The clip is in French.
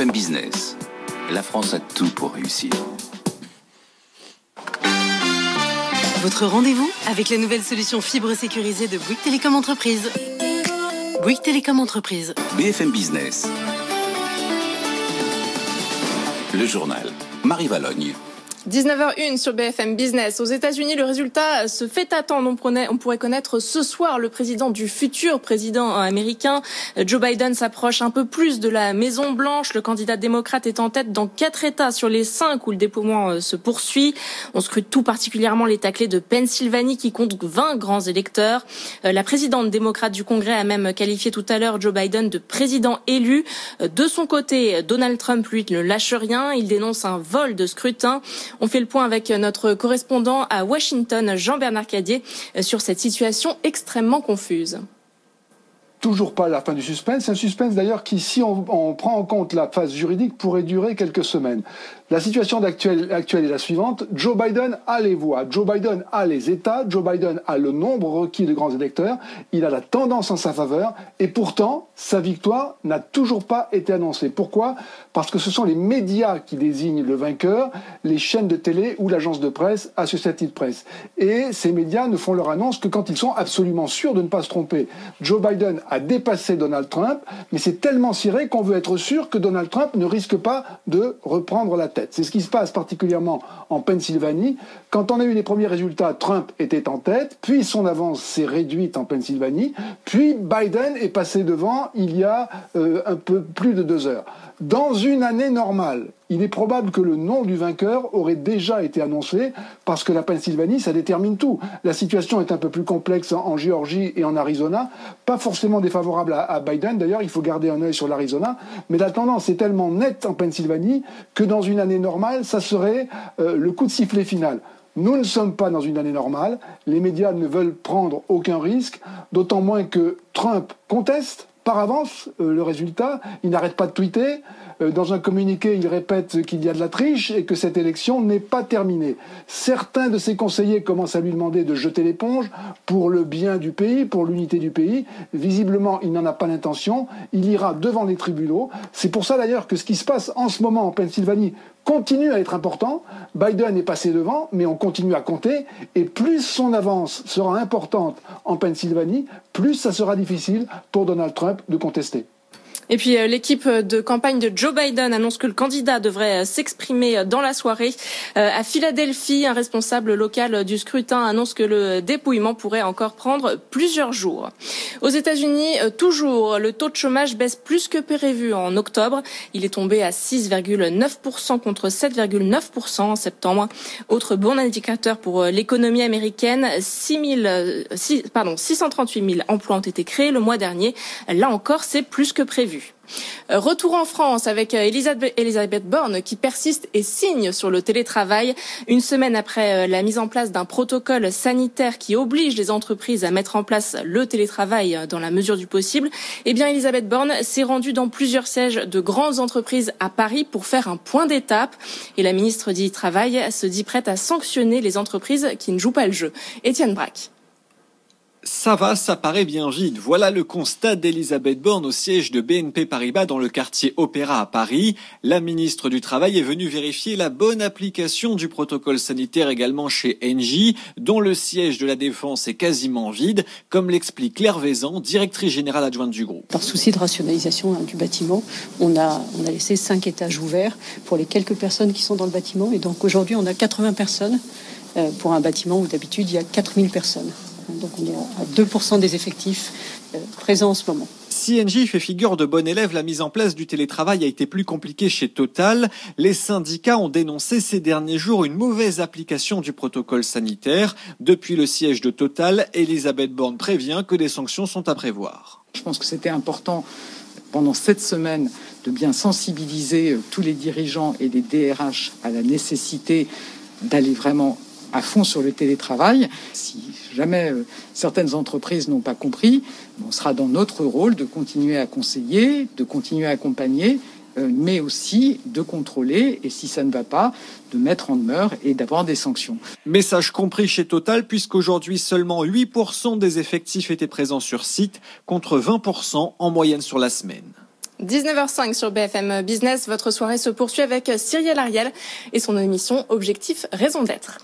BFM Business. La France a tout pour réussir. Votre rendez-vous avec la nouvelle solution fibre sécurisée de Bouygues Télécom Entreprise. Bouygues Télécom Entreprise. BFM Business. Le journal. Marie Valogne. 19h01 sur BFM Business. Aux États-Unis, le résultat se fait attendre. On pourrait connaître ce soir le président du futur président américain. Joe Biden s'approche un peu plus de la Maison Blanche. Le candidat démocrate est en tête dans quatre États sur les cinq où le déploiement euh, se poursuit. On scrute tout particulièrement les taclés de Pennsylvanie qui compte 20 grands électeurs. Euh, la présidente démocrate du Congrès a même qualifié tout à l'heure Joe Biden de président élu. Euh, de son côté, Donald Trump, lui, ne lâche rien. Il dénonce un vol de scrutin. On fait le point avec notre correspondant à Washington, Jean-Bernard Cadier, sur cette situation extrêmement confuse toujours pas la fin du suspense. Un suspense d'ailleurs qui, si on, prend en compte la phase juridique, pourrait durer quelques semaines. La situation actuelle, actuelle est la suivante. Joe Biden a les voix. Joe Biden a les États. Joe Biden a le nombre requis de grands électeurs. Il a la tendance en sa faveur. Et pourtant, sa victoire n'a toujours pas été annoncée. Pourquoi? Parce que ce sont les médias qui désignent le vainqueur, les chaînes de télé ou l'agence de presse, Associated Press. Et ces médias ne font leur annonce que quand ils sont absolument sûrs de ne pas se tromper. Joe Biden a dépassé Donald Trump, mais c'est tellement ciré qu'on veut être sûr que Donald Trump ne risque pas de reprendre la tête. C'est ce qui se passe particulièrement en Pennsylvanie. Quand on a eu les premiers résultats, Trump était en tête, puis son avance s'est réduite en Pennsylvanie, puis Biden est passé devant il y a euh, un peu plus de deux heures. Dans une année normale, il est probable que le nom du vainqueur aurait déjà été annoncé parce que la Pennsylvanie, ça détermine tout. La situation est un peu plus complexe en Géorgie et en Arizona, pas forcément défavorable à, Biden. D'ailleurs, il faut garder un œil sur l'Arizona, mais la tendance est tellement nette en Pennsylvanie que dans une année normale, ça serait euh, le coup de sifflet final. Nous ne sommes pas dans une année normale. Les médias ne veulent prendre aucun risque, d'autant moins que Trump conteste par avance euh, le résultat. Il n'arrête pas de tweeter. Euh, dans un communiqué, il répète qu'il y a de la triche et que cette élection n'est pas terminée. Certains de ses conseillers commencent à lui demander de jeter l'éponge pour le bien du pays, pour l'unité du pays. Visiblement, il n'en a pas l'intention. Il ira devant les tribunaux. C'est pour ça d'ailleurs que ce qui se passe en ce moment en Pennsylvanie continue à être important. Biden est passé devant, mais on continue à compter. Et plus son avance sera importante en Pennsylvanie, plus ça sera difficile pour Donald Trump de contester. Et puis euh, l'équipe de campagne de Joe Biden annonce que le candidat devrait euh, s'exprimer euh, dans la soirée. À Philadelphie, un responsable local du scrutin annonce que le dépouillement pourrait encore prendre plusieurs jours. Aux États-Unis, toujours, le taux de chômage baisse plus que prévu en octobre. Il est tombé à 6,9% contre 7,9% en septembre. Autre bon indicateur pour l'économie américaine, 6 000, pardon, 638 000 emplois ont été créés le mois dernier. Là encore, c'est plus que prévu. Euh, retour en France avec euh, Elisabeth Borne qui persiste et signe sur le télétravail. Une semaine après euh, la mise en place d'un protocole sanitaire qui oblige les entreprises à mettre en place le télétravail dans la mesure du possible, eh bien Elisabeth Borne s'est rendue dans plusieurs sièges de grandes entreprises à Paris pour faire un point d'étape. Et la ministre du Travail se dit prête à sanctionner les entreprises qui ne jouent pas le jeu. Étienne Braque. Ça va, ça paraît bien vide. Voilà le constat d'Elisabeth Borne au siège de BNP Paribas dans le quartier Opéra à Paris. La ministre du Travail est venue vérifier la bonne application du protocole sanitaire également chez Engie, dont le siège de la défense est quasiment vide, comme l'explique Claire Vézan, directrice générale adjointe du groupe. Par souci de rationalisation hein, du bâtiment, on a, laissé cinq étages ouverts pour les quelques personnes qui sont dans le bâtiment. Et donc aujourd'hui, on a 80 personnes euh, pour un bâtiment où d'habitude il y a 4000 personnes. Donc on est à 2% des effectifs euh, présents en ce moment. Si NJ fait figure de bon élève, la mise en place du télétravail a été plus compliquée chez Total. Les syndicats ont dénoncé ces derniers jours une mauvaise application du protocole sanitaire. Depuis le siège de Total, Elisabeth Borne prévient que des sanctions sont à prévoir. Je pense que c'était important pendant cette semaine de bien sensibiliser euh, tous les dirigeants et les DRH à la nécessité d'aller vraiment à fond sur le télétravail. Si jamais euh, certaines entreprises n'ont pas compris, on sera dans notre rôle de continuer à conseiller, de continuer à accompagner, euh, mais aussi de contrôler et si ça ne va pas, de mettre en demeure et d'avoir des sanctions. Message compris chez Total puisqu'aujourd'hui seulement 8% des effectifs étaient présents sur site contre 20% en moyenne sur la semaine. 19h05 sur BFM Business, votre soirée se poursuit avec Cyrielle Ariel et son émission Objectif Raison d'être.